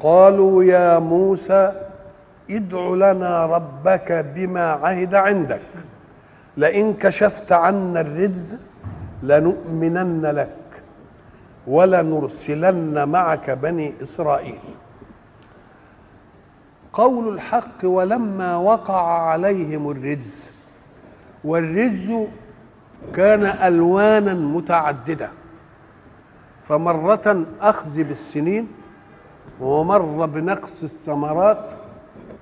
قالوا يا موسى ادع لنا ربك بما عهد عندك. لئن كشفت عنا الرجز لنؤمنن لك ولنرسلن معك بني إسرائيل. قول الحق ولما وقع عليهم الرجز والرجز كان ألوانا متعددة فمرة أخذ بالسنين ومر بنقص الثمرات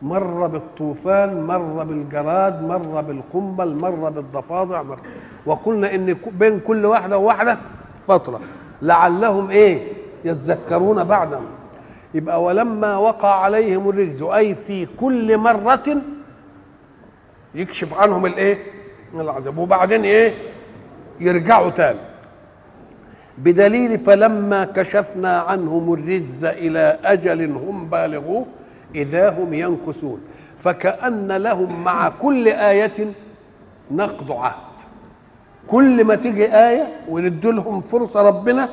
مر بالطوفان مر بالجراد مر بالقنبل مر بالضفادع مر وقلنا إن بين كل واحدة وواحدة فتره لعلهم إيه؟ يذكرون بعد يبقى ولما وقع عليهم الرجز أي في كل مرة يكشف عنهم الإيه؟ العذاب. وبعدين إيه؟ يرجعوا تاني. بدليل فلما كشفنا عنهم الرجز إلى أجل هم بالغوه إذا هم ينكثون. فكأن لهم مع كل آية نقض عهد. كل ما تيجي آية وندي لهم فرصة ربنا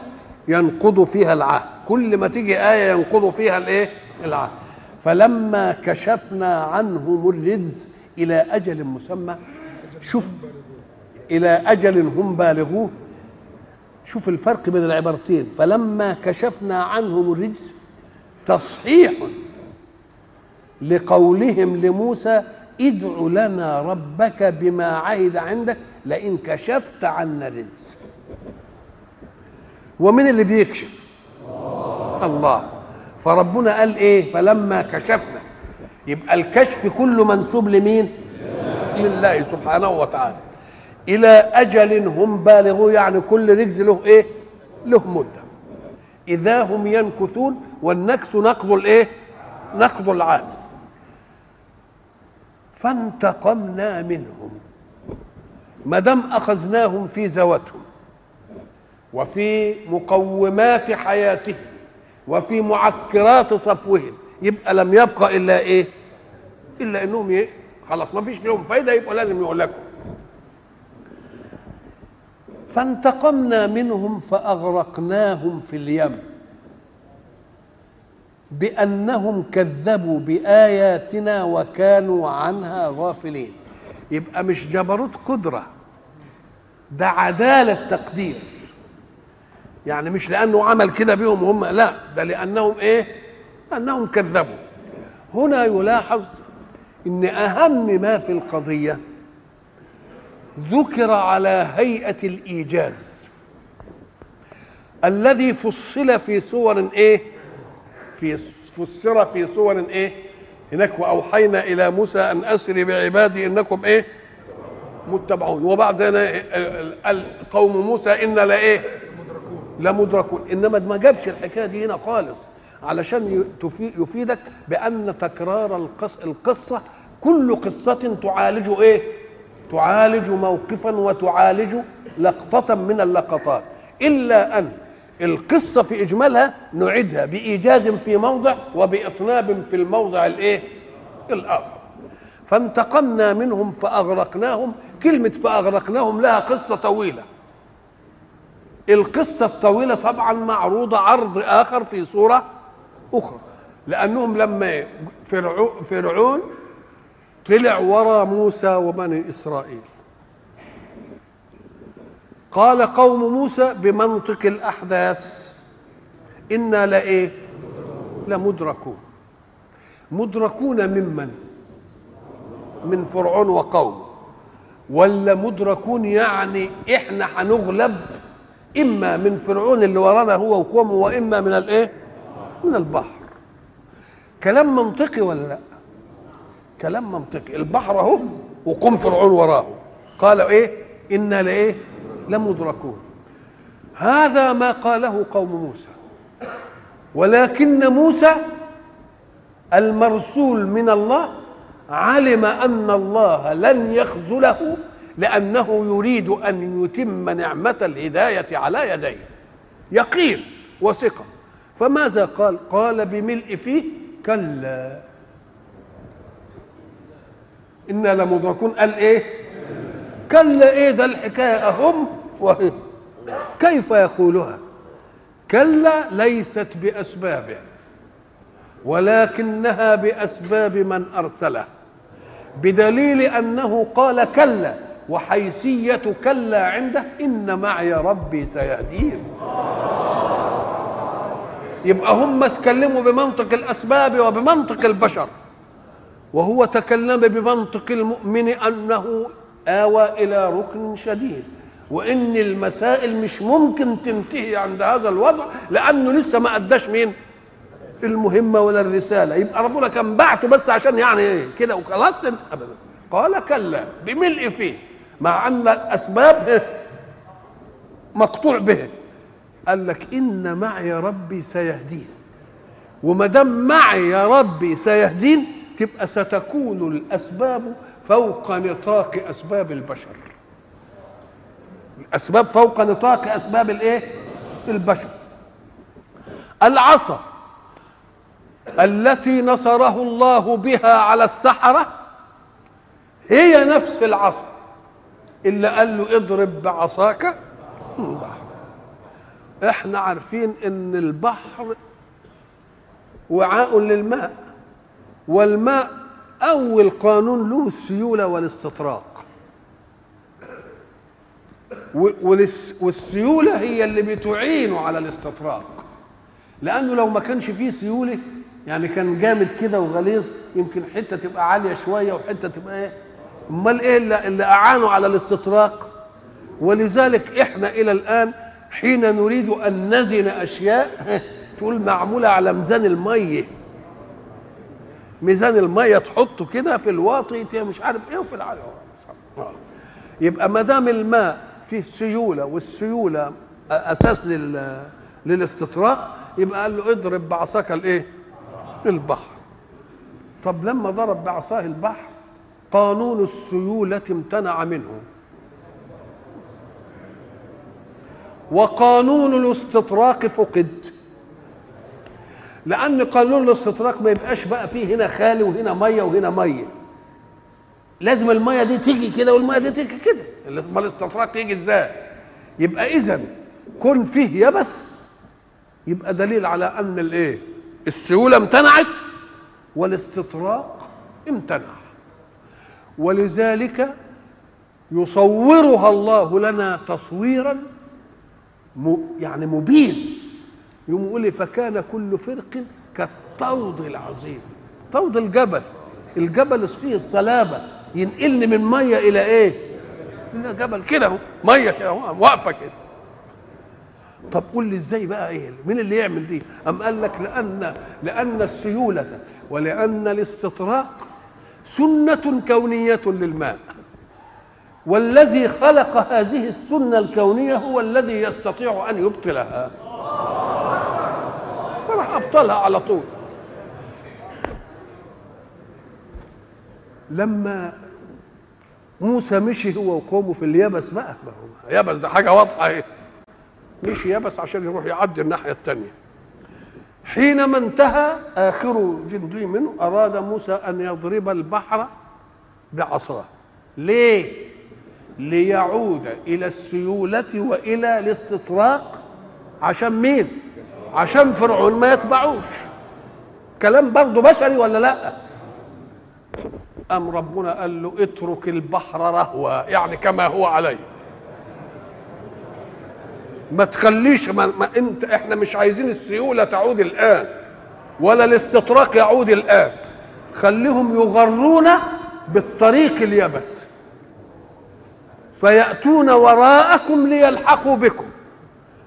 ينقضوا فيها العهد. كل ما تيجي آية ينقضوا فيها الإيه؟ العهد. فلما كشفنا عنهم الرجز إلى أجل مسمى شوف إلى أجل هم بالغوه شوف الفرق بين العبارتين. فلما كشفنا عنهم الرجز تصحيح لقولهم لموسى ادع لنا ربك بما عهد عندك لئن كشفت عنا الرجز ومن اللي بيكشف؟ الله. فربنا قال إيه؟ فلما كشفنا. يبقى الكشف كله منسوب لمين؟ لله سبحانه وتعالى. إلى أجل هم بالغوا يعني كل رجز له إيه؟ له مدة. إذا هم ينكثون والنكس نقض الإيه؟ نقض العهد فانتقمنا منهم. ما دام أخذناهم في زواتهم وفي مقومات حياتهم وفي معكرات صفوهم يبقى لم يبقى إلا إيه؟ إلا إنهم إيه؟ خلاص ما فيش فيهم فايدة يبقى لازم يهلكوا فانتقمنا منهم فأغرقناهم في اليم بأنهم كذبوا بآياتنا وكانوا عنها غافلين. يبقى مش جبروت قدرة ده عدالة تقدير. يعني مش لأنه عمل كده بيهم هم لا ده لأنهم إيه؟ انهم كذبوا. هنا يلاحظ إن أهم ما في القضية ذكر على هيئة الإيجاز الذي فصل في صور إيه؟ في فسر في صور إيه؟ هناك وأوحينا إلى موسى أن أسري بعبادي إنكم إيه؟ متبعون وبعد قوم موسى إن لا إيه؟ لمدركون إنما ما جابش الحكاية دي هنا خالص علشان يفيدك بأن تكرار القصة كل قصة تعالج إيه؟ تعالج موقفا وتعالج لقطة من اللقطات. إلا أن القصة في إجمالها نعيدها بإيجاز في موضع وبإطناب في الموضع الإيه؟ الآخر. فانتقمنا منهم فأغرقناهم. كلمة فأغرقناهم لها قصة طويلة. القصة الطويلة طبعا معروضة عرض آخر في صورة أخرى. لأنهم لما فرعون طلع ورا موسى وبني إسرائيل. قال قوم موسى بمنطق الأحداث أنا لإيه؟ لمدركون. مدركون ممن من؟ فرعون وقومه. ولا مدركون يعني إحنا هنغلب إما من فرعون اللي ورانا هو وقومه وإما من الإيه؟ من البحر. كلام منطقي ولا لا؟ كلام منطقي. البحر اهو وقوم فرعون وراه. قال إيه؟ إنا لإيه؟ لمدركون. هذا ما قاله قوم موسى. ولكن موسى المرسول من الله علم أن الله لن يخذله لأنه يريد أن يتم نعمة الهداية على يديه. يقين وثقة. فماذا قال؟ قال بملء فيه كلا. أنا لمدركون قال إيه؟ كلا إيه ده الحكاية اهم وهي. كيف يقولها؟ كلا ليست باسبابه ولكنها بأسباب من ارسله بدليل أنه قال كلا وحيثية كلا عنده إن معي ربي سيهدين يبقى هم اتكلموا بمنطق الأسباب وبمنطق البشر. وهو تكلم بمنطق المؤمن أنه آوى إلى ركن شديد. وإن المسائل مش ممكن تنتهي عند هذا الوضع لأنه لسه ما أداش مين؟ المهمة ولا الرسالة. يبقى ربنا كان بعته بس عشان يعني إيه كده وخلاص ابدا قال كلا بملء فيه مع أن الأسباب مقطوع به. قال لك إن معي ربي سيهدين. وما دام معي يا ربي سيهدين تبقى ستكون الأسباب فوق نطاق أسباب البشر. الأسباب فوق نطاق أسباب الإيه؟ البشر. العصا التي نصره الله بها على السحرة هي نفس العصا. اللي قال له اضرب بعصاك. البحر إحنا عارفين إن البحر وعاء للماء. والماء أول قانون له السيولة والاستطراق. والسيولة هي اللي بتعينه على الاستطراق. لأنه لو ما كانش فيه سيولة يعني كان جامد كده وغليظ يمكن حتة تبقى عالية شوية وحتة تبقى إيه؟ أمال إيه اللي, اعانوا على الاستطراق؟ ولذلك إحنا إلى الآن حين نريد أن نزن أشياء تقول معمولة على ميزان المية. ميزان الميه تحطه كده في الواطي مش عارف إيه وفي العالي. يبقى ما دام الماء فيه سيولة والسيولة أساس لل للاستطراق يبقى قال له اضرب بعصاك الايه؟ البحر. طب لما ضرب بعصاه البحر قانون السيولة امتنع منه. وقانون الاستطراق فقد. لأن قانون الاستطراق ما يبقاش بقى فيه هنا خالي وهنا مية وهنا مية. لازم المية دي تيجي كده والمية دي تيجي كده. ما الاستطراق يجي إزاي؟ يبقى إذا كن فيه يبس. يبقى دليل على أن الإيه؟ السيولة امتنعت والاستطراق امتنع. ولذلك يصورها الله لنا تصويرا يعني مبين. يقوم يقول فكان كل فرق كالطود العظيم. طود الجبل. الجبل فيه الصلابة ينقلني من مية إلى إيه؟ إلى جبل كده أهو. مية كده واقفة كده. طب قول لي إزاي بقى إيه؟ مين اللي يعمل دي؟ أم قال لك لأن لأن السيولة ولأن الاستطراق سنة كونية للماء. والذي خلق هذه السنة الكونية هو الذي يستطيع أن يبطلها. فراح ابطلها على طول. لما موسى مشي هو وقومه في اليبس بقى يبس ده حاجة واضحة أهي. مشي يبس عشان يروح يعدي الناحية الثانية حينما انتهى آخر جندي منه أراد موسى أن يضرب البحر بعصاه. ليه؟ ليعود إلى السيولة وإلى الاستطراق. عشان مين؟ عشان فرعون ما يتبعوش. كلام برضه بشري ولا لا؟ أم ربنا قال له اترك البحر رهوا يعني كما هو عليه. ما تخليش ما, ما انت إحنا مش عايزين السيولة تعود الآن ولا الاستطراق يعود الآن. خليهم يغرون بالطريق اليبس فيأتون وراءكم ليلحقوا بكم.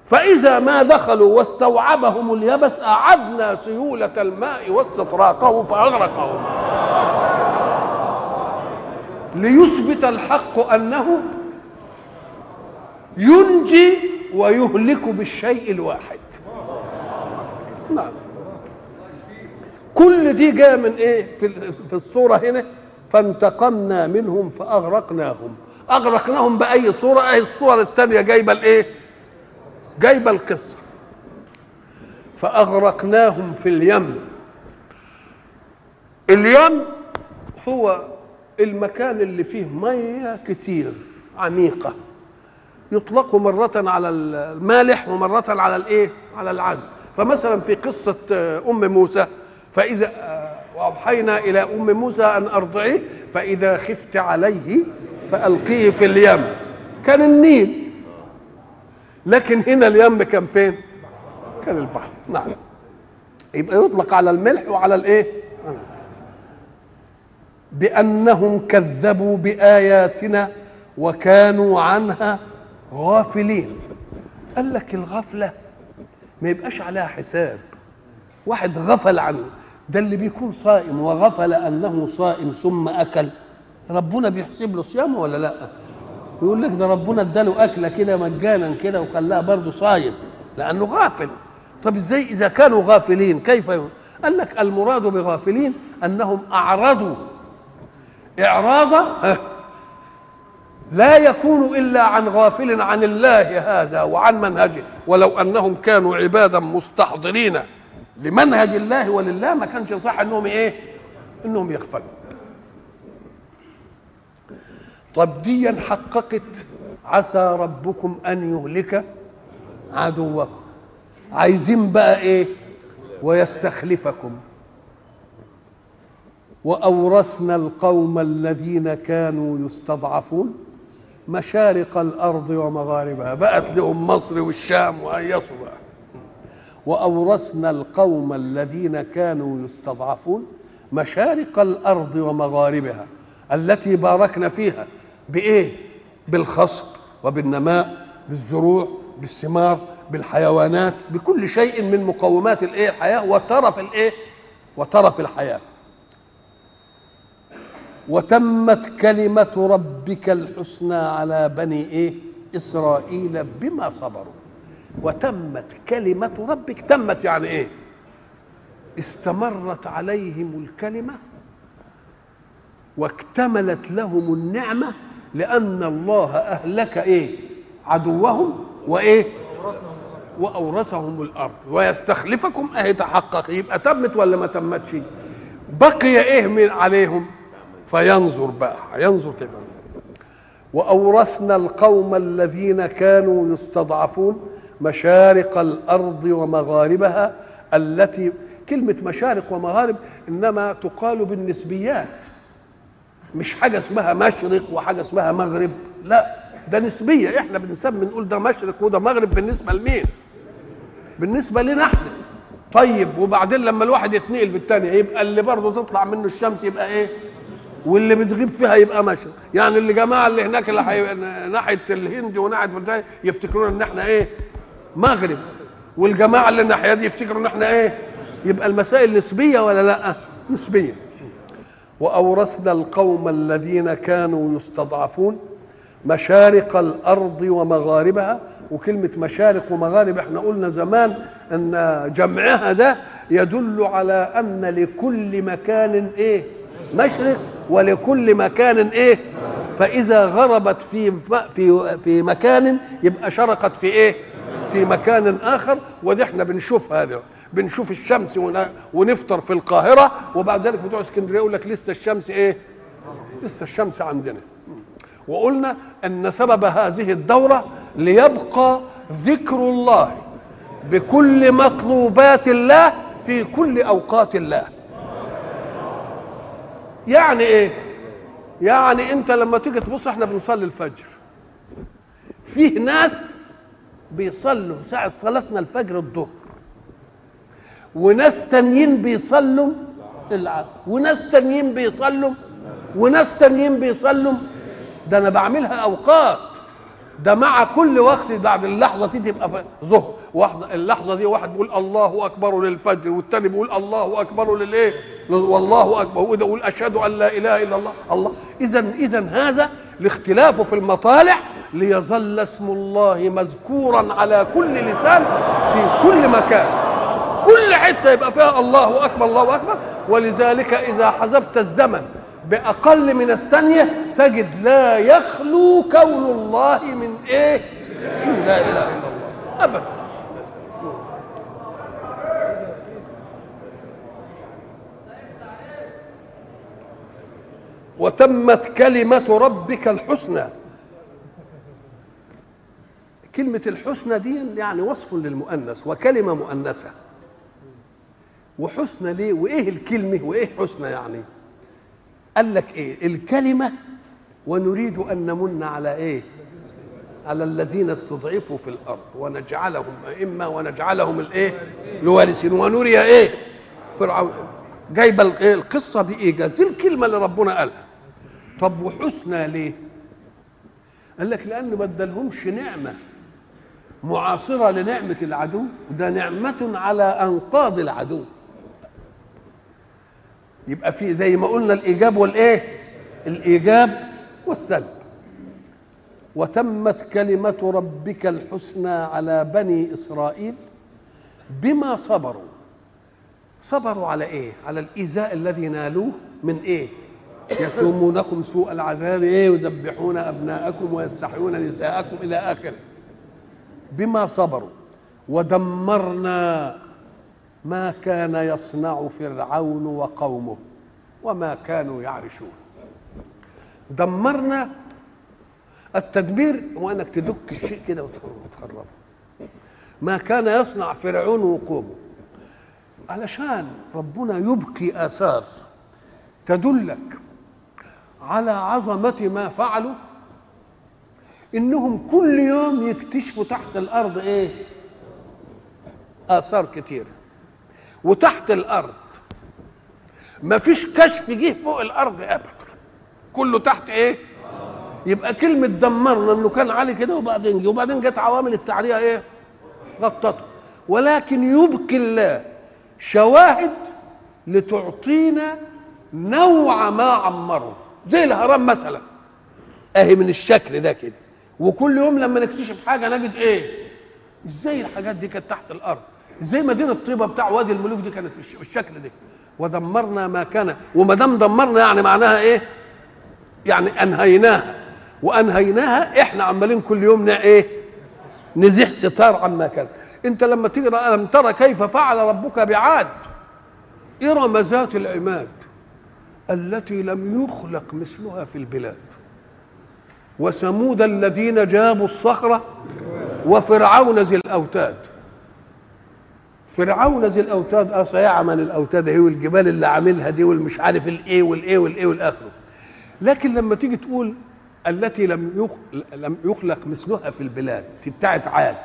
فإذا ما دخلوا واستوعبهم اليبس أعدنا سيولة الماء واستطراقه فأغرقهم. ليثبت الحق أنه ينجي ويهلك بالشيء الواحد. نعم. كل دي جاية من إيه؟ في في الصورة هنا. فانتقمنا منهم فأغرقناهم. أغرقناهم بأي صورة؟ اهي الصور الثانية جايبة الإيه؟ جايبة القصة. فأغرقناهم في اليم. اليم هو المكان اللي فيه ميه كتير عميقة. يطلق مرة على المالح ومرة على الإيه؟ على العذب، فمثلا في قصة أم موسى فإذا وأوحينا إلى أم موسى أن أرضعيه فإذا خفت عليه فألقيه في اليم. كان النيل. لكن هنا اليم كان فين؟ كان البحر. نعم. يبقى يطلق على الملح وعلى الإيه؟ بأنهم كذبوا بآياتنا وكانوا عنها غافلين. قال لك الغفلة ما يبقاش عليها حساب. واحد غفل عنه. ده اللي بيكون صائم وغفل أنه صائم ثم أكل. ربنا بيحسب له صيامه ولا لأ؟ يقول لك ده ربنا اداله أكلة كده مجانا كده وخلاها برضه صايم لأنه غافل. طب إزاي إذا كانوا غافلين كيف يقول قال لك المراد بغافلين أنهم أعرضوا. إعراضا لا يكون إلا عن غافل عن الله هذا وعن منهجه ولو أنهم كانوا عبادا مستحضرين لمنهج الله ولله ما كانش صح أنهم إيه؟ أنهم يغفلوا. طب ديا حققت عسى ربكم أن يهلك عدوكم. عايزين بقى إيه؟ ويستخلفكم. وأورثنا القوم الذين كانوا يستضعفون مشارق الأرض ومغاربها. بقت لهم مصر والشام وهيصوا بقى. وأورثنا القوم الذين كانوا يستضعفون مشارق الأرض ومغاربها التي باركنا فيها. بإيه? بالخصب وبالنماء بالزروع بالثمار بالحيوانات بكل شيء من مقومات الإيه؟ الحياة وترف الإيه؟ وترف الحياة. وتمت كلمة ربك الحسنى على بني إيه؟ إسرائيل بما صبروا. وتمت كلمة ربك تمت يعني إيه؟ استمرت عليهم الكلمة واكتملت لهم النعمة لأن الله أهلك إيه؟ عدوهم وإيه؟ وأورثهم الأرض ويستخلفكم أهي تحقق يبقى تمت ولا ما تمتش؟ بقي إيه من عليهم؟ فينظر بقى ينظر كده وأورثنا القوم الذين كانوا يستضعفون مشارق الأرض ومغاربها التي كلمة مشارق ومغارب إنما تقال بالنسبيات مش حاجة اسمها مشرق وحاجة اسمها مغرب. لا ده نسبية. إحنا بنسمي نقول ده مشرق وده مغرب بالنسبة لمين؟ بالنسبة لنا إحنا. طيب وبعدين لما الواحد يتنقل بالتانية يبقى اللي برضه تطلع منه الشمس يبقى إيه؟ واللي بتغيب فيها يبقى مشرق. يعني اللي جماعة اللي هناك اللي حي... ناحية الهند وناحية يفتكرون إن إحنا إيه؟ مغرب. والجماعة اللي الناحية دي يفتكروا إن إحنا إيه؟ يبقى المسائل نسبية ولا لأ؟ نسبية. وأورثنا القوم الذين كانوا يستضعفون مشارق الأرض ومغاربها وكلمة مشارق ومغارب إحنا قلنا زمان إن جمعها ده يدل على أن لكل مكان إيه؟ مشرق ولكل مكان إيه؟ فإذا غربت في في في مكان يبقى شرقت في إيه؟ في مكان آخر ودي إحنا بنشوف هذا. بنشوف الشمس ونفطر في القاهرة وبعد ذلك بتوع اسكندرية يقول لك لسه الشمس إيه؟ لسه الشمس عندنا. وقلنا إن سبب هذه الدورة ليبقى ذكر الله بكل مطلوبات الله في كل أوقات الله. يعني إيه؟ يعني أنت لما تيجي تبص إحنا بنصلي الفجر. فيه ناس بيصلوا ساعة صلاتنا الفجر الظهر. وناس تانيين بيصلوا العصر وناس تانيين بيصلوا وناس تانيين بيصلوا. ده أنا بعملها أوقات. ده مع كل وقت بعد اللحظة دي تبقى ظهر اللحظة دي واحد بيقول الله أكبر للفجر والتاني بيقول الله أكبر للإيه؟ والله أكبر. وده يقول أشهد أن لا إله إلا الله الله. اذا اذا هذا الاختلاف في المطالع ليظل اسم الله مذكورا على كل لسان في كل مكان. كل حتة يبقى فيها الله أكبر الله أكبر. ولذلك إذا حسبت الزمن بأقل من الثانية تجد لا يخلو كون الله من إيه؟ من لا إله إلا الله. ابدا. وتمت كلمة ربك الحسنى. كلمة الحسنى دي يعني وصف للمؤنث وكلمة مؤنثة. وحسنى ليه؟ وإيه الكلمة؟ وإيه حسنى يعني؟ قال لك إيه؟ الكلمة ونريد أن نمن على إيه؟ على الذين استضعفوا في الأرض ونجعلهم أئمة ونجعلهم الإيه؟ الوارثين. ونري إيه؟ فرعون. جايبه القصة بايجاز دي الكلمة اللي ربنا قالها. طب وحسنى ليه؟ قال لك لأنه ما ادالهمش نعمة. معاصرة لنعمة العدو ده نعمة على أنقاض العدو. يبقى في زي ما قلنا الإيجاب والإيه؟ الإيجاب والسلب. وتمت كلمة ربك الحسنى على بني إسرائيل بما صبروا. صبروا على إيه؟ على الإيذاء الذي نالوه من إيه؟ يسومونكم سوء العذاب إيه؟ يذبحون أبناءكم ويستحيون نساءكم إلى آخره. بما صبروا. ودمرنا ما كان يصنع فرعون وقومه وما كانوا يعرشون. دمرنا التدمير هو انك تدك الشيء كده وتخربه. ما كان يصنع فرعون وقومه. علشان ربنا يبقي آثار تدلك على عظمة ما فعلوا إنهم كل يوم يكتشفوا تحت الأرض إيه؟ آثار كتيرة وتحت الأرض. ما فيش كشف جه فوق الأرض أبدا. كله تحت إيه؟ يبقى كلمة دمرنا إنه كان عالي كده وبعدين جه. وبعدين جت عوامل التعرية إيه؟ غطته. ولكن يبقي الله شواهد لتعطينا نوع ما عمره. زي الهرم مثلا. أهي من الشكل ده كده. وكل يوم لما نكتشف حاجة نجد إيه؟ إزاي الحاجات دي كانت تحت الأرض؟ إزاي مدينة طيبة بتاع وادي الملوك دي كانت بالشكل ده. ودمرنا ما كان وما دام دمرنا يعني معناها إيه؟ يعني أنهيناها. وأنهيناها إحنا عمالين كل يوم إيه؟ نزيح ستار عما كان. أنت لما تقرا ألم ترى كيف فعل ربك بعاد؟ ارم ذات العماد التي لم يخلق مثلها في البلاد. وثمود الذين جابوا الصخرة وفرعون ذي الأوتاد. فرعون ذي الأوتاد آه سيعمل الأوتاد هي والجبال اللي عاملها دي والمش عارف الإيه والإيه والإيه والآخره. لكن لما تيجي تقول التي لم لم يخلق مثلها في البلاد في بتاعه عاد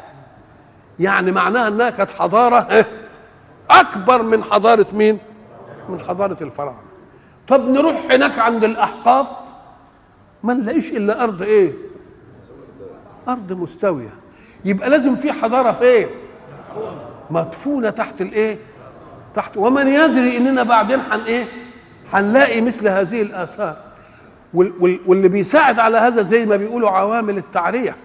يعني معناها إنها كانت حضارة أكبر من حضارة مين؟ من حضارة الفراعنة. طب نروح هناك عند الأحقاف ما نلاقيش إلا أرض إيه؟ أرض مستوية. يبقى لازم في حضارة فين؟ مدفونه تحت الإيه؟ تحت ومن يدري إننا بعدين حن إيه؟ هنلاقي مثل هذه الآثار. واللي بيساعد على هذا زي ما بيقولوا عوامل التعرية.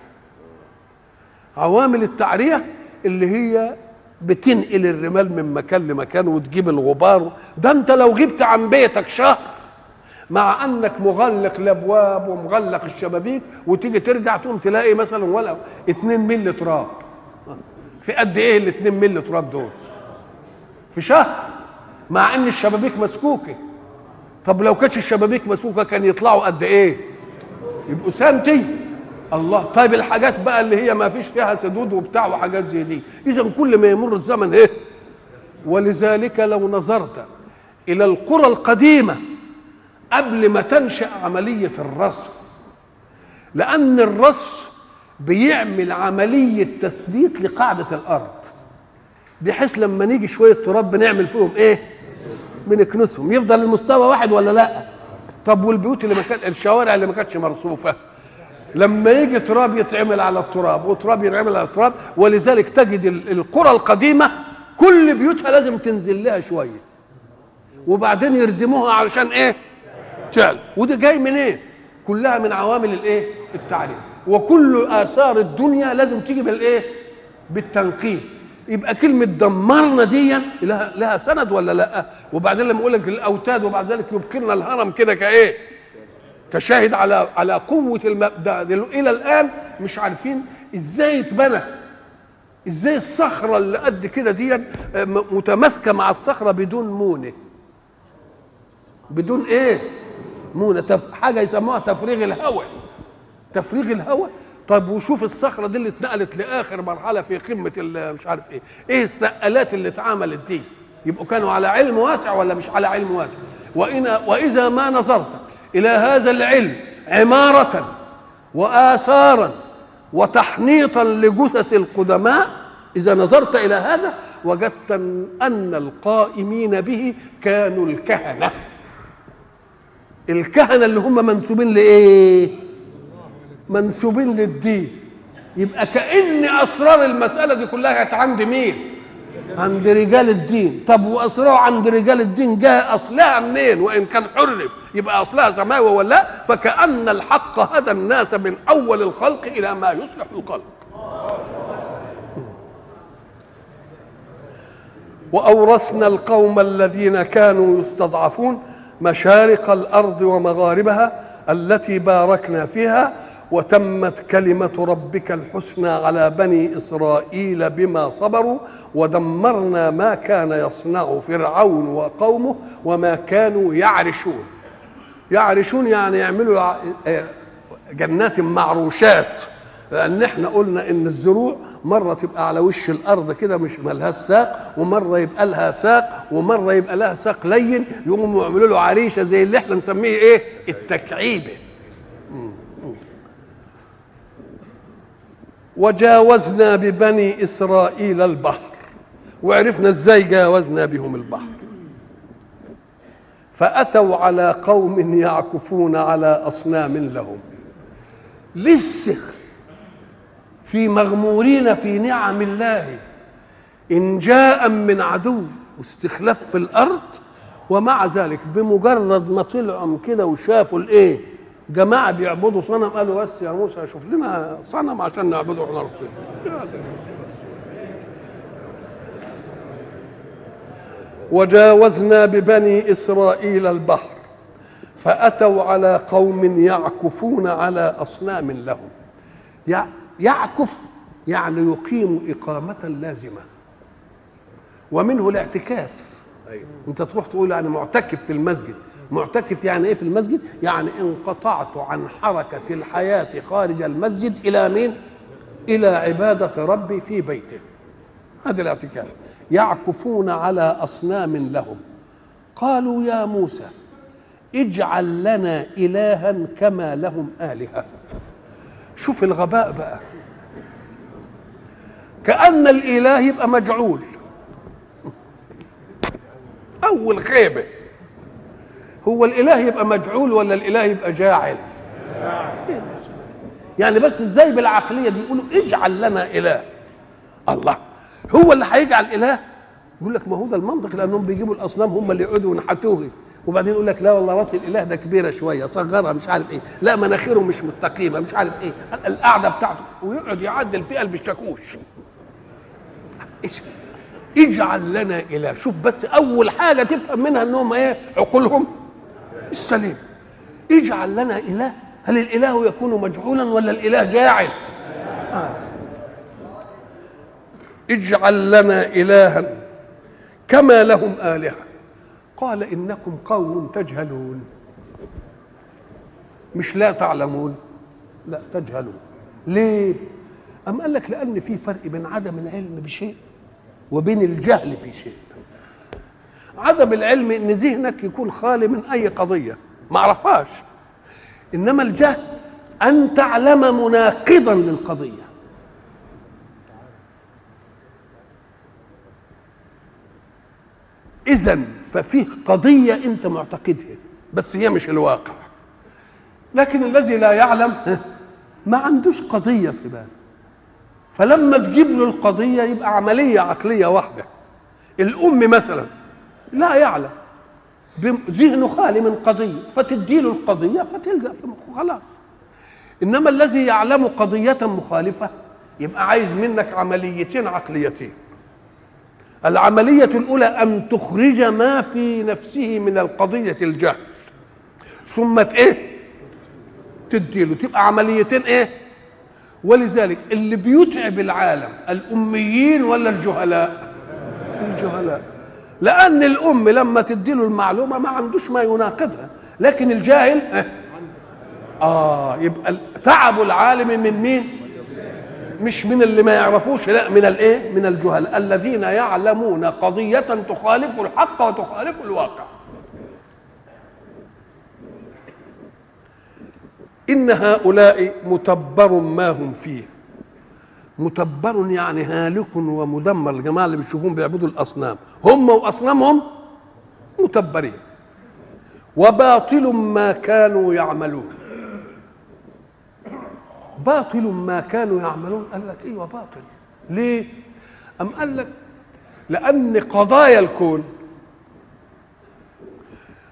عوامل التعرية اللي هي بتنقل الرمال من مكان لمكان وتجيب الغبار. ده أنت لو جبت عن بيتك شهر مع أنك مغلق الأبواب ومغلق الشبابيك وتيجي ترجع تقوم تلاقي مثلا ولا 2 مللي تراب. في قد إيه ال 2 مللي تراب دول؟ في شهر. مع ان الشبابيك مسكوكة. طب لو كانتش الشبابيك مسكوكة كان يطلعوا قد إيه؟ يبقوا سنتي. الله. طيب الحاجات بقى اللي هي ما فيش فيها سدود وبتاع وحاجات زي دي. اذا كل ما يمر الزمن إيه؟ ولذلك لو نظرت إلى القرى القديمة قبل ما تنشأ عملية الرصف لأن الرصف بيعمل عملية تثبيت لقاعدة الأرض بحيث لما نيجي شوية تراب بنعمل فيهم إيه؟ بنكنسهم. يفضل المستوى واحد ولا لأ؟ طب والبيوت اللي ما كان الشوارع اللي ما كانتش مرصوفة؟ لما يجي تراب يتعمل على التراب وتراب يتعمل على التراب ولذلك تجد القرى القديمة كل بيوتها لازم تنزل لها شوية. وبعدين يردموها علشان إيه؟ تعلى وده جاي من إيه كلها من عوامل الإيه؟ التعليم. وكل آثار الدنيا لازم تيجي بالايه بالتنقيب. يبقى كلمة دمرنا دي لها, لها سند ولا لأ؟ وبعدين لما يقول لك الأوتاد وبعد ذلك يبقلنا الهرم كده كإيه؟ كشاهد على على قوة المبدأ إلى الآن مش عارفين إزاي اتبنى. إزاي الصخرة اللي قد كده دي متماسكة مع الصخرة بدون مونة. بدون مونة. تف... حاجة يسموها تفريغ الهواء. تفريغ الهواء طب وشوف الصخرة دي اللي اتنقلت لآخر مرحلة في قمة مش عارف إيه. إيه السقالات اللي اتعملت دي؟ يبقوا كانوا على علم واسع ولا مش على علم واسع؟ وإن وإذا ما نظرت إلى هذا العلم عمارة وآثارا وتحنيطا لجثث القدماء إذا نظرت إلى هذا وجدت أن القائمين به كانوا الكهنة. الكهنة اللي هم منسوبين لإيه؟ منسوبين للدين. يبقى كأن أسرار المسألة دي كلها كانت عند مين؟ عند رجال الدين. طب وأسرار عند رجال الدين جاء أصلها منين؟ وإن كان حرف يبقى أصلها سماوي ولا لا؟ فكأن الحق هدى الناس من أول الخلق إلى ما يصلح الخلق. وأورثنا القوم الذين كانوا يستضعفون مشارق الأرض ومغاربها التي باركنا فيها وتمت كلمة ربك الحسنى على بني إسرائيل بما صبروا ودمرنا ما كان يصنع فرعون وقومه وما كانوا يعرشون. يعرشون يعني يعملوا جنات معروشات. لأن إحنا قلنا إن الزروع مرة تبقى على وش الأرض كده مش ملهاش ساق ومرة يبقى لها ساق ومرة يبقى لها ساق لين يقوموا يعملوا له عريشة زي اللي إحنا نسميه إيه؟ التكعيبة. وجاوزنا ببني إسرائيل البحر. وعرفنا إزاي جاوزنا بهم البحر. فأتوا على قوم يعكفون على أصنام لهم. لسه في مغمورين في نعم الله. إن جاء من عدو واستخلاف في الأرض ومع ذلك بمجرد ما طلعوا كده وشافوا الإيه؟ جماعة بيعبدوا صنم قالوا بس يا موسى شوف لنا صنم عشان نعبده إحنا ربنا. وجاوزنا ببني إسرائيل البحر فأتوا على قوم يعكفون على أصنام لهم. يعكف يعني يقيم إقامة لازمة. ومنه الاعتكاف. انت تروح تقول أنا معتكف في المسجد. معتكف يعني إيه في المسجد؟ يعني انقطعت عن حركة الحياة خارج المسجد إلى مين؟ إلى عبادة ربي في بيته. هذا الاعتكاف يعكفون على أصنام لهم. قالوا يا موسى اجعل لنا إلها كما لهم آلهة. شوف الغباء بقى. كأن الإله يبقى مجعول. أول خيبة. هو الإله يبقى مجعول ولا الإله يبقى جاعل؟ يعني بس إزاي بالعقليه دي يقولوا اجعل لنا إله. الله. هو اللي هيجعل إله؟ يقول لك ما هو ده المنطق لأنهم بيجيبوا الأصنام هم اللي يقعدوا ينحتوه وبعدين يقول لك لا والله رأس الإله ده كبيرة شوية صغرها مش عارف إيه. لا مناخيره مش مستقيمة مش عارف إيه. القعده بتاعته. ويقعد يعدل فيها بالشاكوش إيش؟ اجعل لنا إله. شوف بس أول حاجة تفهم منها إنهم إيه؟ عقولهم. السليم. اجعل لنا إله. هل الإله يكون مجعولا ولا الإله جاعل؟ آه. اجعل لنا الها كما لهم آلهة. قال إنكم قوم تجهلون. مش لا تعلمون لا تجهلون. ليه؟ أم قال لك لأن في فرق بين عدم العلم بشيء وبين الجهل في شيء. عدم العلم إن ذهنك يكون خالي من أي قضية. ما عرفهاش. إنما الجهل أن تعلم مناقضا للقضية. اذا ففيه قضية أنت معتقدها بس هي مش الواقع. لكن الذي لا يعلم ما عندوش قضية في باله. فلما تجيب له القضية يبقى عملية عقلية واحدة. الأم مثلا لا يعلم. ذهنه خالي من قضية فتدي له القضية فتلزق في مخه خلاص. إنما الذي يعلم قضية مخالفة يبقى عايز منك عمليتين عقليتين. العملية الأولى أن تخرج ما في نفسه من القضية الجهل. ثم إيه؟ تديله. تبقى عمليتين إيه؟ ولذلك اللي بيتعب العالم الأميين ولا الجهلاء؟ الجهلاء. لأن الأم لما تديله المعلومة ما عندوش ما يناقضها. لكن الجاهل آه يبقى تعب العالم من مين؟ مش من اللي ما يعرفوش لا من الإيه؟ من الجهل. الذين يعلمون قضية تخالف الحق وتخالف الواقع. إن هؤلاء متبر ما هم فيه. متبر يعني هالك ومدمر. الجماعة اللي بتشوفون بيعبدوا الأصنام هم وأصنامهم متبرين. وباطل ما كانوا يعملون. باطل ما كانوا يعملون. قال لك أيوه باطل ليه؟ أم قال لك لأن قضايا الكون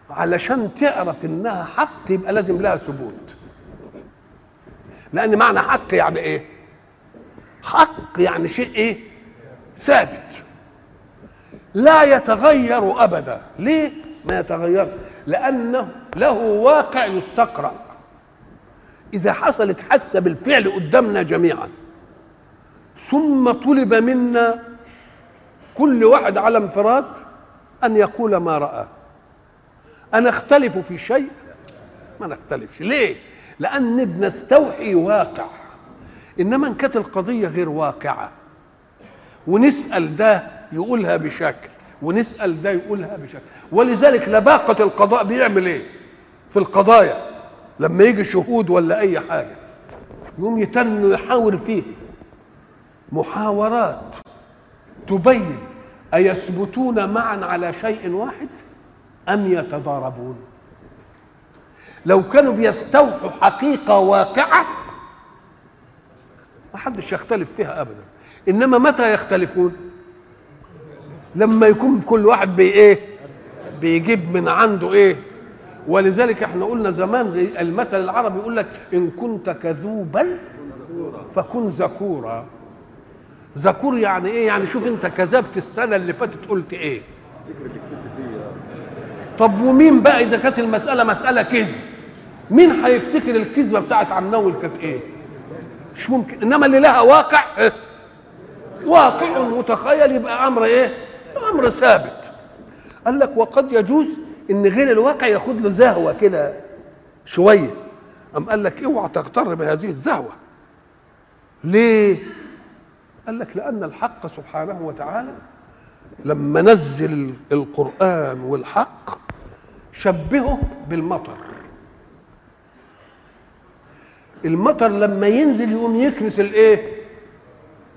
علشان تعرف إنها حق يبقى لازم لها ثبوت. لأن معنى حق يعني إيه؟ حق يعني شيء إيه؟ ثابت. لا يتغير أبدا. ليه؟ ما يتغيرش لأنه له واقع يستقرأ. إذا حصلت حادثة بالفعل قدامنا جميعا ثم طلب منا كل واحد على انفراد أن يقول ما رأى. أنا أختلف في شيء؟ ما نختلفش. ليه؟ لأن بنستوحي واقع. إنما إن كانت القضية غير واقعة. ونسأل ده يقولها بشكل ونسأل ده يقولها بشكل. ولذلك لباقة القضاء بيعمل إيه؟ في القضايا. لما يجي شهود ولا أي حاجة يقوم يتن يحاور فيه. محاورات تبين أيثبتون معا على شيء واحد أم يتضاربون؟ لو كانوا بيستوحوا حقيقة واقعة ما حدش يختلف فيها أبدا. إنما متى يختلفون؟ لما يكون كل واحد بي إيه؟ بيجيب من عنده إيه؟ ولذلك إحنا قلنا زمان المثل العربي يقول لك إن كنت كذوبا فكن ذكورا ذكور يعني إيه؟ يعني شوف أنت كذبت السنة اللي فاتت قلت إيه؟ طب ومين بقى إذا كانت المسألة مسألة كذب؟ مين هيفتكر الكذبة بتاعت عم نول كانت إيه؟ مش ممكن. إنما اللي لها واقع إيه؟ واقع متخيل يبقى أمر إيه؟ أمر ثابت. قال لك وقد يجوز إن غير الواقع ياخد له زهوة كده شوية. أم قال لك اوعى تغتر بهذه الزهوة. ليه؟ قال لك لأن الحق سبحانه وتعالى لما نزل القرآن والحق شبهه بالمطر. المطر لما ينزل يقوم يكنس الايه؟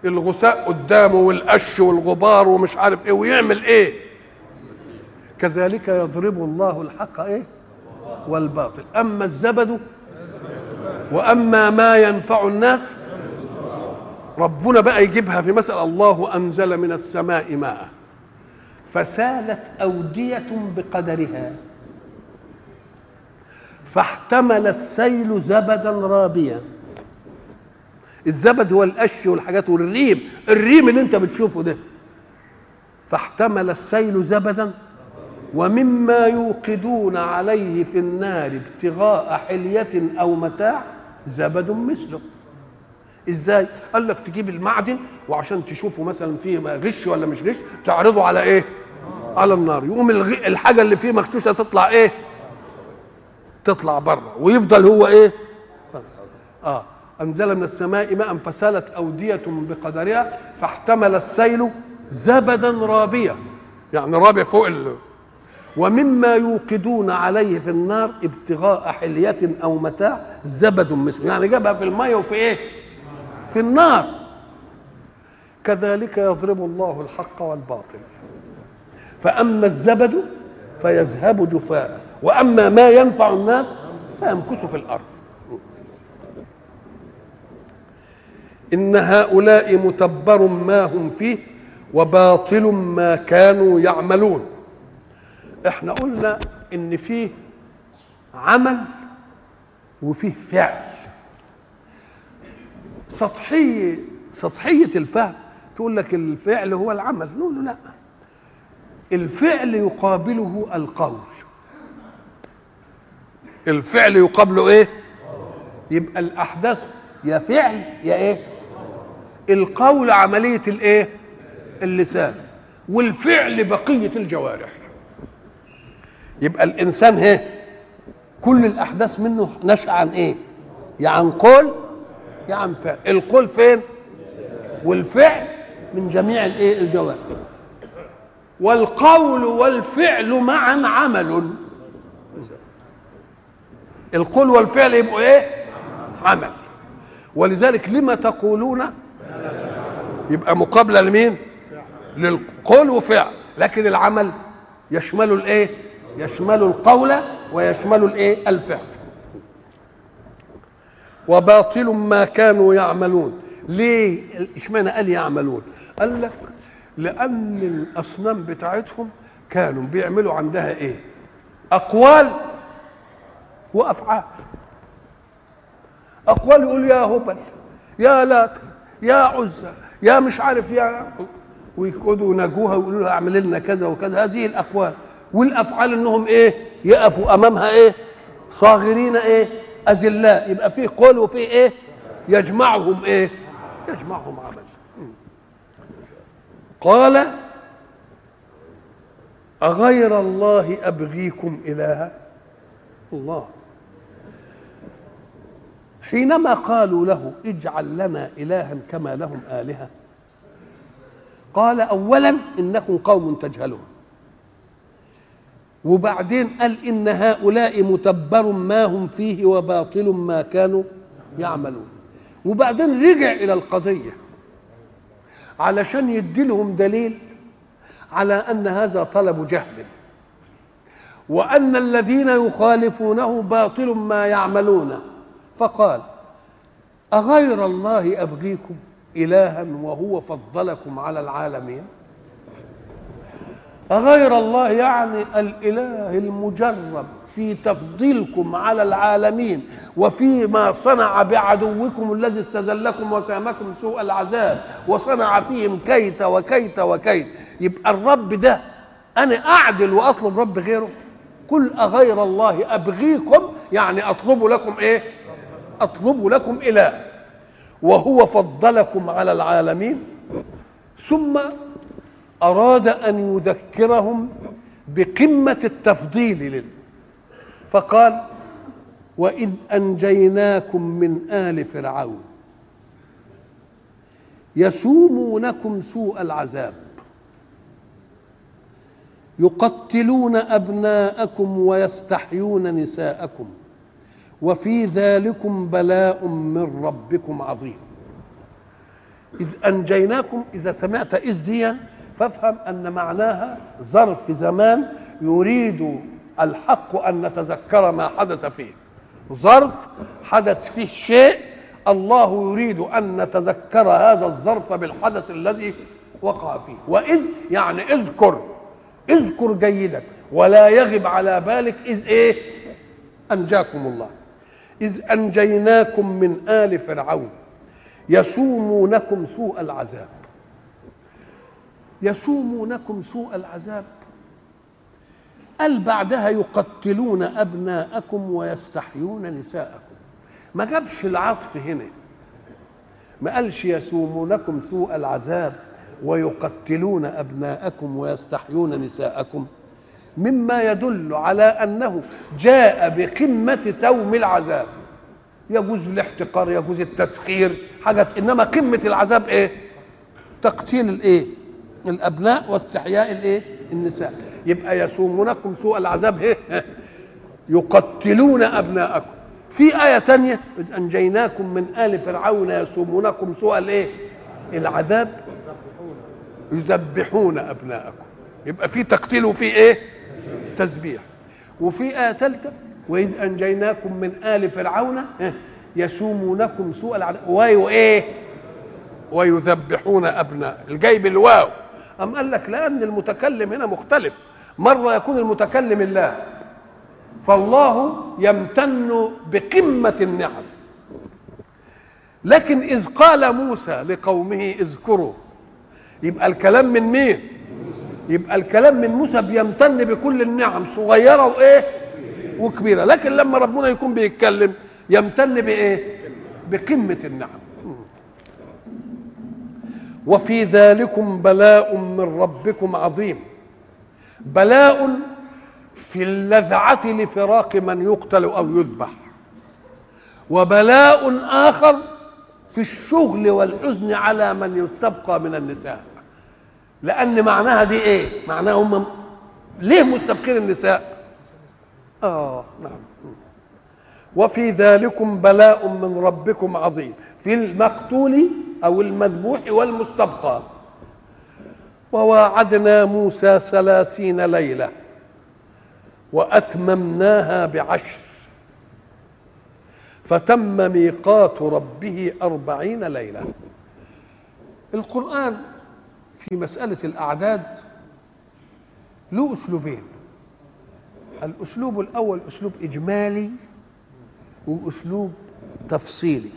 الغثاء قدامه والقش والغبار ومش عارف إيه ويعمل إيه؟ كذلك يضرب الله الحق إيه؟ والباطل. أما الزبد وأما ما ينفع الناس ربنا بقى يجيبها في مسألة الله أنزل من السماء ماء فسالت أودية بقدرها. فاحتمل السيل زبدا رابيا. الزبد هو القش والحاجات والريم الريم اللي انت بتشوفه ده. فاحتمل السيل زبدا ومما يوقدون عليه في النار ابتغاء حلية أو متاع زبد مثله. إزاي؟ قال لك تجيب المعدن وعشان تشوفه مثلا فيه غش ولا مش غش تعرضه على إيه؟ على النار. يقوم الحاجة اللي فيه مغشوشة تطلع إيه؟ تطلع بره ويفضل هو إيه؟ آه. أنزل من السماء ماء فسالت أودية بقدرها فاحتمل السيل زبدا رابيا. يعني رابع فوق ال... ومما يوقدون عليه في النار ابتغاء حلية أو متاع زبد مثله. يعني جابها في المية وفي إيه؟ في النار. كذلك يضرب الله الحق والباطل. فأما الزبد فيذهب جفاء وأما ما ينفع الناس فيمكث في الأرض. إن هؤلاء متبر ما هم فيه وباطل ما كانوا يعملون. إحنا قلنا إن فيه عمل وفيه فعل. سطحية سطحية الفهم تقول لك الفعل هو العمل. نقول له لا. الفعل يقابله القول. الفعل يقابله إيه؟ يبقى الأحداث يا فعل يا إيه؟ القول عملية الإيه؟ اللسان. والفعل بقية الجوارح. يبقى الإنسان هي كل الأحداث منه نشأ عن إيه؟ يا عن قول يا عن فعل. القول فين؟ والفعل من جميع الإيه؟ الجوارح. والقول والفعل معا عمل. القول والفعل يبقوا إيه؟ عمل. ولذلك لما تقولون يبقى مقابلة لمين؟ للقول وفعل. لكن العمل يشمل الإيه؟ يشمل القول ويشمل الإيه؟ الفعل. وباطل ما كانوا يعملون. ليه؟ إشمعنى قال يعملون؟ قال لك لأن الأصنام بتاعتهم كانوا بيعملوا عندها إيه؟ أقوال. وأفعال. أقوال يقول يا هبل يا لات يا عزى يا مش عارف يا ويقعدوا يناجوها ويقولوا لها اعمل لنا كذا وكذا. هذه الأقوال. والأفعال إنهم إيه؟ يقفوا أمامها إيه؟ صاغرين إيه؟ أذلاء. يبقى فيه قول وفيه إيه؟ يجمعهم إيه؟ يجمعهم عمل. قال أغير الله أبغيكم إلها؟ الله. حينما قالوا له اجعل لنا إلها كما لهم آلهة. قال أولا إنكم قوم تجهلون. وبعدين قال إن هؤلاء متبر ما هم فيه وباطل ما كانوا يعملون. وبعدين رجع إلى القضية علشان يدي لهم دليل على أن هذا طلب جهل وأن الذين يخالفونه باطل ما يعملون. فقال أغير الله أبغيكم إلها وهو فضلكم على العالمين؟ أغير الله يعني الإله المجرب في تفضيلكم على العالمين وفيما صنع بعدوكم الذي استذلكم وسامكم سوء العذاب وصنع فيهم كيت وكيت وكيت. يبقى الرب ده أنا أعدل وأطلب رب غيره؟ قل أغير الله أبغيكم يعني أطلب لكم إيه؟ أطلب لكم اله وهو فضلكم على العالمين ثم أراد أن يذكرهم بقمة التفضيل لله فقال وإذ أنجيناكم من آل فرعون يسومونكم سوء العذاب يقتلون أبناءكم ويستحيون نساءكم. وفي ذلكم بلاء من ربكم عظيم. إذ أنجيناكم إذا سمعت إذ ديا فافهم أن معناها ظرف زمان يريد الحق أن نتذكر ما حدث فيه. ظرف حدث فيه شيء الله يريد أن نتذكر هذا الظرف بالحدث الذي وقع فيه. وإذ يعني اذكر اذكر جيدا ولا يغب على بالك إذ إيه؟ أنجاكم الله. إذ أنجيناكم من آل فرعون يسومونكم سوء العذاب. يسومونكم سوء العذاب. قال بعدها يقتلون أبناءكم ويستحيون نساءكم؟ ما جابش العطف هنا. ما قالش يسومونكم سوء العذاب ويقتلون أبناءكم ويستحيون نساءكم؟ مما يدل على أنه جاء بقمة سوم العذاب. يجوز الاحتقار يجوز التسخير حاجات إنما قمة العذاب إيه؟ تقتيل الإيه؟ الأبناء واستحياء الإيه؟ النساء. يبقى يسومونكم سوء العذاب إيه؟ يقتلون أبناءكم. في آية تانية إذ أنجيناكم من آل فرعون يسومونكم سوء الإيه؟ العذاب. يذبحون أبناءكم. يبقى في تقتيل وفي إيه؟ تذبيح وفي آية ثالثة وإذ أنجيناكم من آل فرعون يسومونكم سوء العذاب. وايو إيه؟ ويذبحون أبناء الجاي بالواو أم قال لك لأن المتكلم هنا مختلف. مرة يكون المتكلم الله فالله يمتن بقمة النعم. لكن إذ قال موسى لقومه اذكروا يبقى الكلام من مين؟ يبقى الكلام من موسى بيمتن بكل النعم صغيرة وإيه؟ وكبيرة. لكن لما ربنا يكون بيتكلم يمتن بإيه؟ بقمة النعم. وفي ذلكم بلاء من ربكم عظيم. بلاء في اللذعة لفراق من يقتل أو يذبح. وبلاء آخر في الشغل والحزن على من يستبقى من النساء. لأن معناها دي إيه؟ معناها هم ليه مستبقين النساء؟ آه نعم. وفي ذلكم بلاء من ربكم عظيم. في المقتول أو المذبوح والمستبقى. وواعدنا موسى ثلاثين ليلة. وأتممناها بعشر. فتم ميقات ربه أربعين ليلة. القرآن في مسألة الأعداد له أسلوبين. الأسلوب الأول أسلوب إجمالي وأسلوب تفصيلي.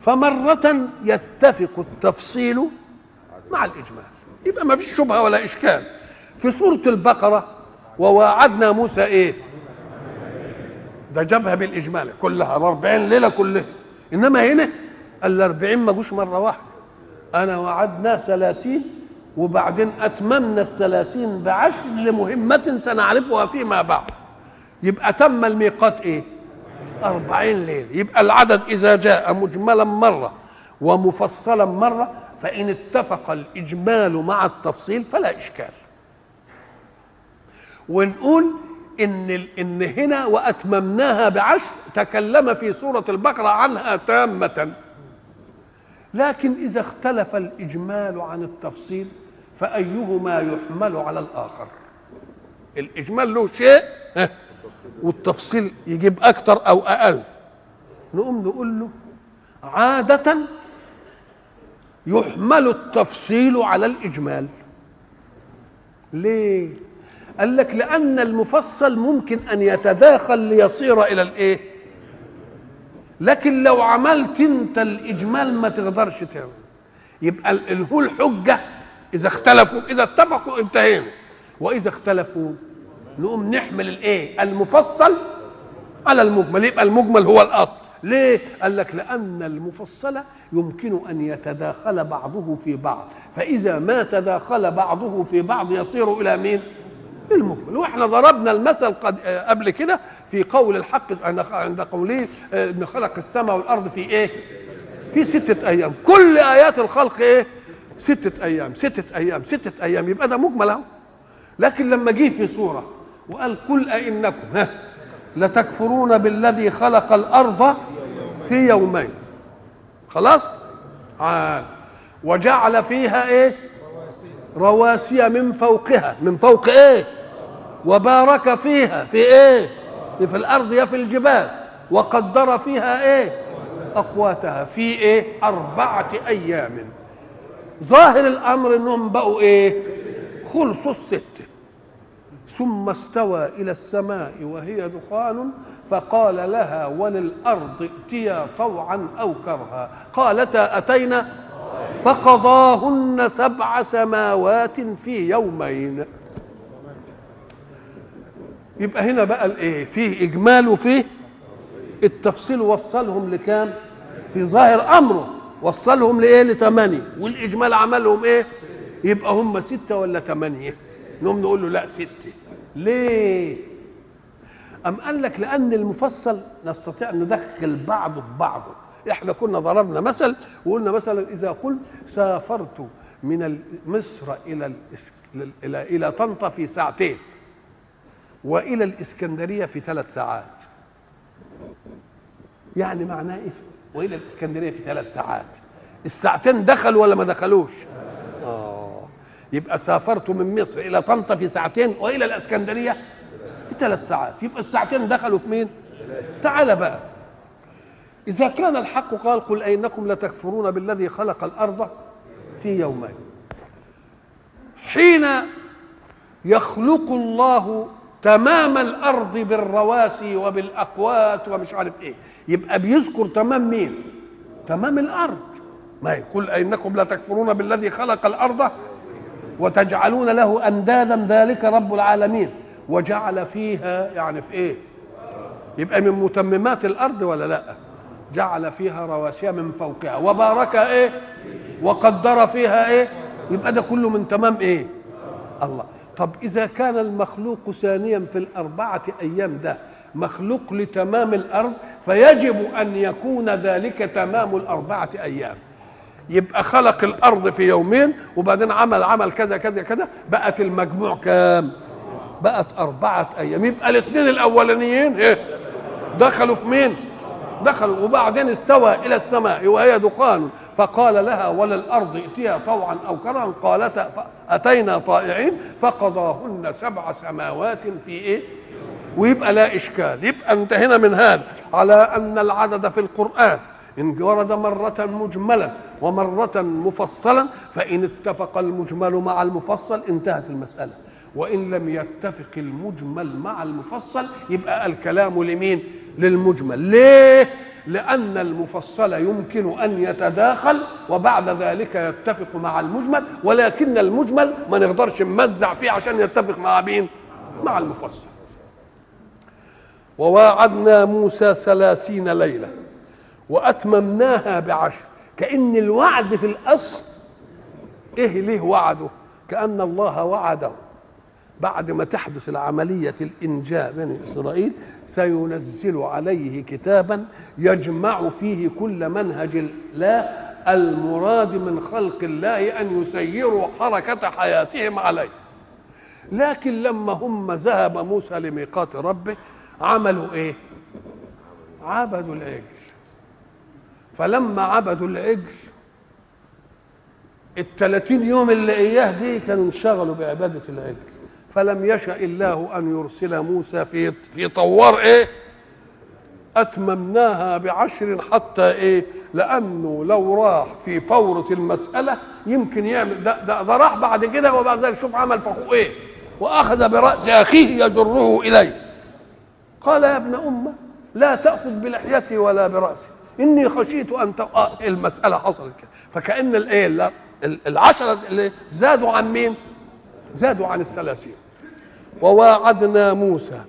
فمرة يتفق التفصيل مع الإجمال. يبقى ما فيش شبهة ولا إشكال. في سورة البقرة وواعدنا موسى إيه؟ ده جابها بالإجمال كلها الأربعين ليلة كلها. إنما هنا الأربعين ما جوش مرة واحدة. أنا وعدنا ثلاثين وبعدين أتممنا الثلاثين بعشر لمهمة سنعرفها فيما بعد. يبقى تم الميقات إيه؟ أربعين ليلة. يبقى العدد إذا جاء مجملا مرة ومفصلا مرة فإن اتفق الإجمال مع التفصيل فلا إشكال. ونقول إن إن هنا وأتممناها بعشر تكلم في سورة البقرة عنها تامة. لكن إذا اختلف الإجمال عن التفصيل فأيهما يحمل على الآخر؟ الإجمال له شيء والتفصيل يجيب أكتر أو أقل. نقوم نقول له عادة يحمل التفصيل على الإجمال. ليه؟ قال لك لأن المفصل ممكن أن يتداخل ليصير إلى الإيه؟ لكن لو عملت أنت الإجمال ما تقدرش تعمل يبقى هو الحجة إذا اختلفوا إذا اتفقوا انتهينا وإذا اختلفوا نقوم نحمل الإيه؟ المفصل على المجمل يبقى المجمل هو الأصل ليه؟ قال لك لأن المفصل يمكن أن يتداخل بعضه في بعض فإذا ما تداخل بعضه في بعض يصير إلى مين؟ المجمل وإحنا ضربنا المثل قد قبل كده في قول الحق عند قوله إن خلق السماء والأرض في إيه؟ في ستة أيام، كل آيات الخلق إيه؟ ستة أيام، ستة أيام، ستة أيام، يبقى ده مجمل أهو. لكن لما جه في سورة وقال قل أئنكم ها لتكفرون بالذي خلق الأرض في يومين. خلاص؟ عال وجعل فيها إيه؟ رواسي من فوقها، من فوق إيه؟ وبارك فيها في إيه في الأرض يا في الجبال. وقدر فيها إيه؟ أقواتها في إيه؟ أربعة أيام. ظاهر الأمر إنهم بقوا إيه؟ خلصوا الست. ثم استوى إلى السماء وهي دخان فقال لها وللأرض ائتيا طوعا أو كرها. قالتا أتينا؟ فقضاهن سبع سماوات في يومين. يبقى هنا بقى الايه؟ فيه إجمال وفيه التفصيل وصلهم لكام؟ في ظاهر أمره. وصلهم لإيه؟ لثمانية والإجمال عملهم إيه؟ يبقى هم ستة ولا ثمانية نقوم نقول له لا ستة. ليه؟ أم قال لك لأن المفصل نستطيع أن ندخل بعضه في بعضه. إحنا كنا ضربنا مثل وقلنا مثلا إذا قلت سافرت من مصر إلى إلى إلى طنطا في ساعتين. وإلى الإسكندرية في ثلاث ساعات. يعني معناه إيه؟ وإلى الإسكندرية في ثلاث ساعات. الساعتين دخلوا ولا ما دخلوش؟ آه. يبقى سافرت من مصر إلى طنطا في ساعتين وإلى الإسكندرية في ثلاث ساعات. يبقى الساعتين دخلوا في مين؟ تعال بقى. إذا كان الحق قال قل أينكم لتكفرون بالذي خلق الأرض في يومين. حين يخلق الله تمام الأرض بالرواسي وبالأقوات ومش عارف إيه. يبقى بيذكر تمام مين؟ تمام الأرض. ما يقول إنكم لا تكفرون بالذي خلق الأرض وتجعلون له أندادا ذلك رب العالمين. وجعل فيها يعني في إيه؟ يبقى من متممات الأرض ولا لأ؟ جعل فيها رواسي من فوقها. وبارك إيه؟ وقدر فيها إيه؟ يبقى ده كله من تمام إيه؟ الله. طب إذا كان المخلوق ثانيا في الأربعة أيام ده مخلوق لتمام الأرض فيجب أن يكون ذلك تمام الأربعة أيام. يبقى خلق الأرض في يومين وبعدين عمل عمل كذا كذا كذا بقت المجموع كام؟ بقت أربعة أيام. يبقى الاثنين الأولانيين إيه؟ دخلوا في مين؟ دخلوا وبعدين استوى إلى السماء وهي دخان. فقال لها وللأرض ائتيها طوعا أو كرها قالتا أتينا طائعين فقضاهن سبع سماوات في إيه؟ ويبقى لا إشكال. يبقى انتهينا من هذا. على أن العدد في القرآن إن ورد مرة مجملا ومرة مفصلا فإن اتفق المجمل مع المفصل انتهت المسألة. وإن لم يتفق المجمل مع المفصل يبقى الكلام لمين؟ للمجمل. ليه؟ لأن المفصل يمكن أن يتداخل وبعد ذلك يتفق مع المجمل ولكن المجمل ما نقدرش نمزع فيه عشان يتفق مع مين؟ مع المفصل وواعدنا موسى ثلاثين ليلة وأتممناها بعشر كأن الوعد في الأصل إيه ليه وعده؟ كأن الله وعده بعد ما تحدث العملية الإنجاء بني إسرائيل سينزل عليه كتابا يجمع فيه كل منهج الله المراد من خلق الله أن يسيروا حركة حياتهم عليه. لكن لما هم ذهب موسى لميقات ربه عملوا إيه؟ عبدوا العجل. فلما عبدوا العجل الثلاثين يوم اللي إياه دي كانوا انشغلوا بعبادة العجل. فلم يشأ الله أن يرسل موسى في في طوار إيه؟ أتممناها بعشر حتى إيه؟ لأنه لو راح في فورة المسألة يمكن يعمل ده, ده, ده راح بعد كده وبعد ذلك شوف عمل فخو إيه؟ وأخذ برأس أخيه يجره إليه قال يا ابن أمة لا تأخذ بلحيتي ولا برأسي إني خشيت أن آه المسألة حصلت كده فكأن الإيه العشرة اللي زادوا عن مين؟ زادوا عن الثلاثين وواعدنا موسى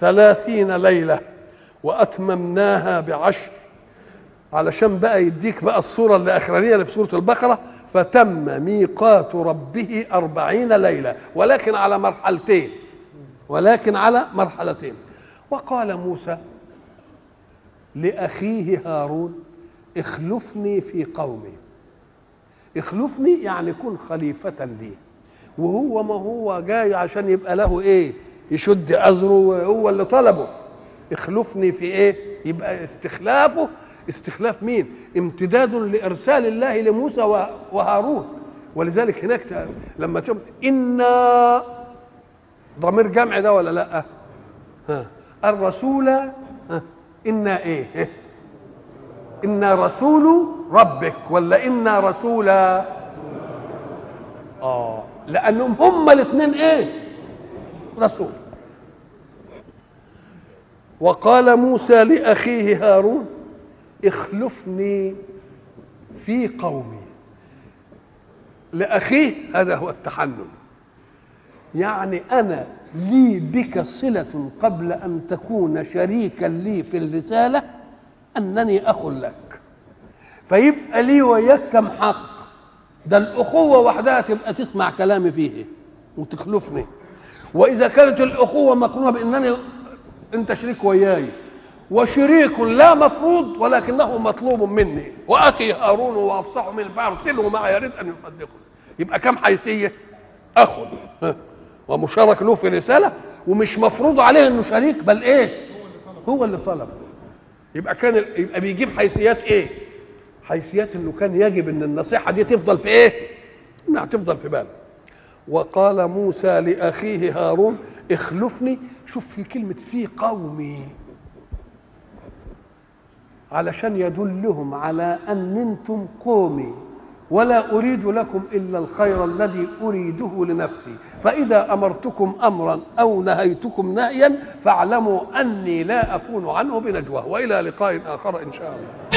ثلاثين ليلة وأتممناها بعشر. علشان بقى يديك بقى الصورة الأخرانية اللي في سورة البقرة فتم ميقات ربه أربعين ليلة ولكن على مرحلتين ولكن على مرحلتين. وقال موسى لأخيه هارون اخلفني في قومي. اخلفني يعني كن خليفة لي. وهو ما هو جاي عشان يبقى له إيه؟ يشد أزره هو اللي طلبه. اخلفني في إيه؟ يبقى استخلافه. استخلاف مين؟ امتداد لإرسال الله لموسى وهارون. ولذلك هناك لما تقول إنا ضمير جمع ده ولا لأ؟ ها. الرسول ها. إنا إيه؟ إنا رسول ربك ولا إنا رسول آه. لأنهم هما الاثنين إيه؟ رسول. وقال موسى لأخيه هارون اخلفني في قومي. لأخيه هذا هو التحنن يعني أنا لي بك صلة قبل أن تكون شريكا لي في الرسالة أنني اخ لك فيبقى لي وياك كم حق. ده الأخوة وحدها تبقى تسمع كلامي فيه وتخلفني وإذا كانت الأخوة مقرونة بأنني أنت شريك وياي وشريك لا مفروض ولكنه مطلوب مني وأخي هارون وأفصح من فأرسله معي يريد أن يصدقني يبقى كم حيثية؟ أخ ومشارك له في رسالة ومش مفروض عليه إنه شريك بل إيه؟ هو اللي طلب يبقى كان يبقى بيجيب حيثيات إيه؟ حيثيات إنه كان يجب إن النصيحة دي تفضل في إيه؟ إنها تفضل في باله. وقال موسى لأخيه هارون اخلفني. شوف في كلمة في قومي. علشان يدلهم على أن أنتم قومي. ولا أريد لكم إلا الخير الذي أريده لنفسي. فإذا أمرتكم أمرا أو نهيتكم نهيا فاعلموا أني لا أكون عنه بنجوى. وإلى لقاء آخر إن شاء الله.